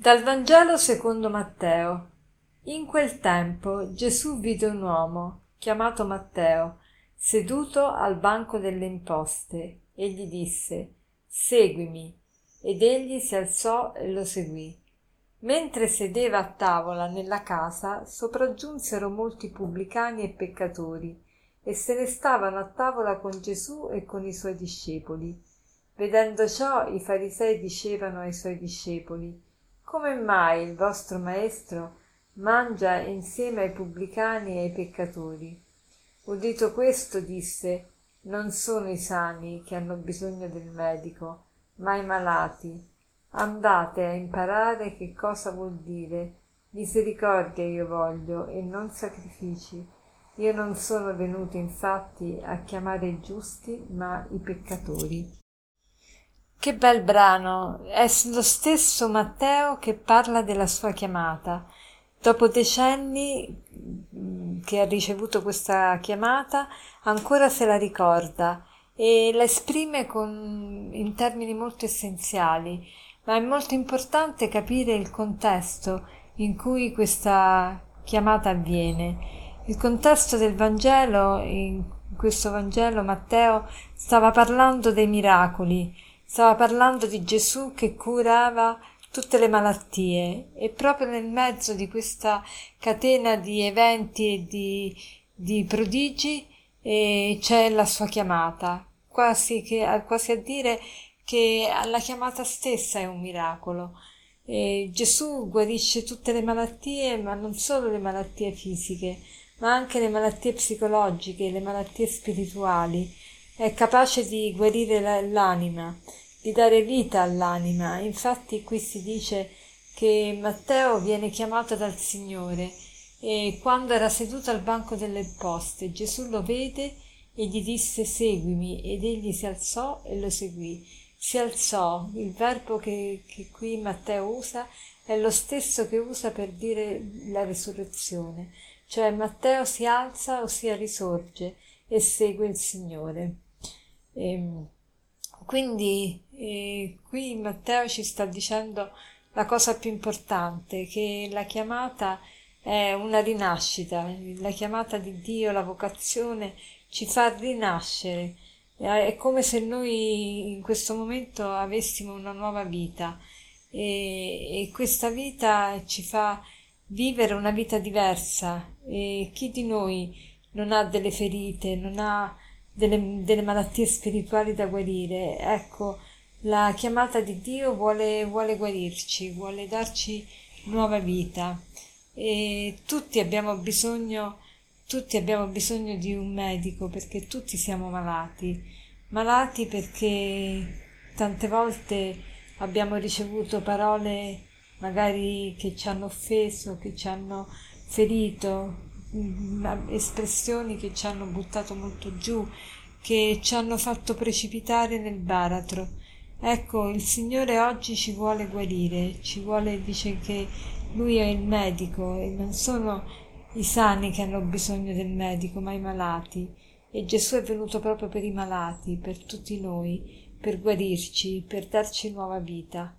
Dal Vangelo secondo Matteo. In quel tempo Gesù vide un uomo, chiamato Matteo, seduto al banco delle imposte, e gli disse Seguimi. Ed egli si alzò e lo seguì. Mentre sedeva a tavola nella casa, sopraggiunsero molti pubblicani e peccatori, e se ne stavano a tavola con Gesù e con i suoi discepoli. Vedendo ciò, i farisei dicevano ai suoi discepoli come mai il vostro maestro mangia insieme ai pubblicani e ai peccatori? Udito questo, disse, non sono i sani che hanno bisogno del medico, ma i malati. Andate a imparare che cosa vuol dire. Misericordia io voglio e non sacrifici. Io non sono venuto infatti a chiamare i giusti, ma i peccatori. Che bel brano! È lo stesso Matteo che parla della sua chiamata. Dopo decenni mm, che ha ricevuto questa chiamata, ancora se la ricorda e la esprime con, in termini molto essenziali, ma è molto importante capire il contesto in cui questa chiamata avviene. Il contesto del Vangelo, in questo Vangelo Matteo stava parlando dei miracoli, Stava parlando di Gesù che curava tutte le malattie e proprio nel mezzo di questa catena di eventi e di, di prodigi eh, c'è la sua chiamata, quasi, che, quasi a dire che la chiamata stessa è un miracolo. E Gesù guarisce tutte le malattie, ma non solo le malattie fisiche, ma anche le malattie psicologiche, le malattie spirituali. È capace di guarire l'anima di dare vita all'anima. Infatti qui si dice che Matteo viene chiamato dal Signore e quando era seduto al banco delle poste Gesù lo vede e gli disse seguimi ed egli si alzò e lo seguì. Si alzò, il verbo che, che qui Matteo usa è lo stesso che usa per dire la risurrezione, cioè Matteo si alza, ossia risorge e segue il Signore. Ehm, quindi eh, qui Matteo ci sta dicendo la cosa più importante, che la chiamata è una rinascita, la chiamata di Dio, la vocazione ci fa rinascere. È come se noi in questo momento avessimo una nuova vita. E, e questa vita ci fa vivere una vita diversa. E chi di noi non ha delle ferite, non ha delle, delle malattie spirituali da guarire. Ecco, la chiamata di Dio vuole, vuole guarirci, vuole darci nuova vita. E tutti abbiamo bisogno tutti abbiamo bisogno di un medico perché tutti siamo malati. Malati perché tante volte abbiamo ricevuto parole magari che ci hanno offeso che ci hanno ferito espressioni che ci hanno buttato molto giù, che ci hanno fatto precipitare nel baratro. Ecco, il Signore oggi ci vuole guarire, ci vuole, dice che Lui è il medico e non sono i sani che hanno bisogno del medico, ma i malati. E Gesù è venuto proprio per i malati, per tutti noi, per guarirci, per darci nuova vita.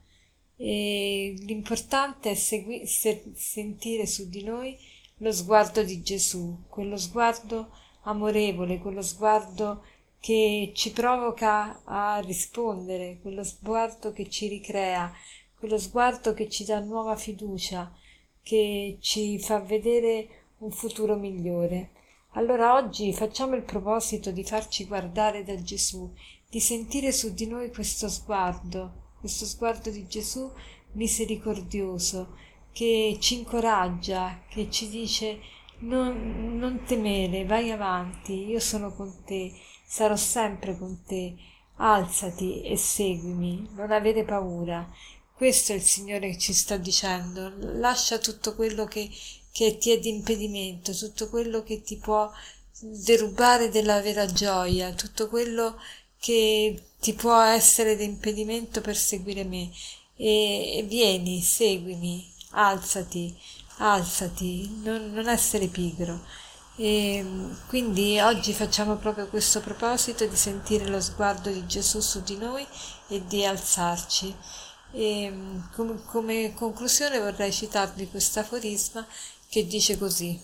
E l'importante è segui- se- sentire su di noi lo sguardo di Gesù, quello sguardo amorevole, quello sguardo che ci provoca a rispondere, quello sguardo che ci ricrea, quello sguardo che ci dà nuova fiducia, che ci fa vedere un futuro migliore. Allora oggi facciamo il proposito di farci guardare da Gesù, di sentire su di noi questo sguardo, questo sguardo di Gesù misericordioso, che ci incoraggia, che ci dice non, non temere, vai avanti, io sono con te, sarò sempre con te, alzati e seguimi, non avere paura. Questo è il Signore che ci sta dicendo, lascia tutto quello che, che ti è di impedimento, tutto quello che ti può derubare della vera gioia, tutto quello che ti può essere di impedimento per seguire me. E, e vieni, seguimi, alzati, alzati, non, non essere pigro. E quindi oggi facciamo proprio questo proposito di sentire lo sguardo di Gesù su di noi e di alzarci. E mm, com- come conclusione vorrei citarvi questo aforisma che dice così.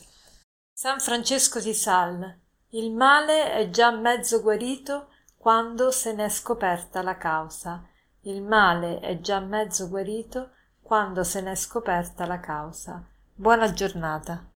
San Francesco di Sal, il male è già mezzo guarito quando se n'è scoperta la causa. Il male è già mezzo guarito quando se n'è scoperta la causa. Buona giornata.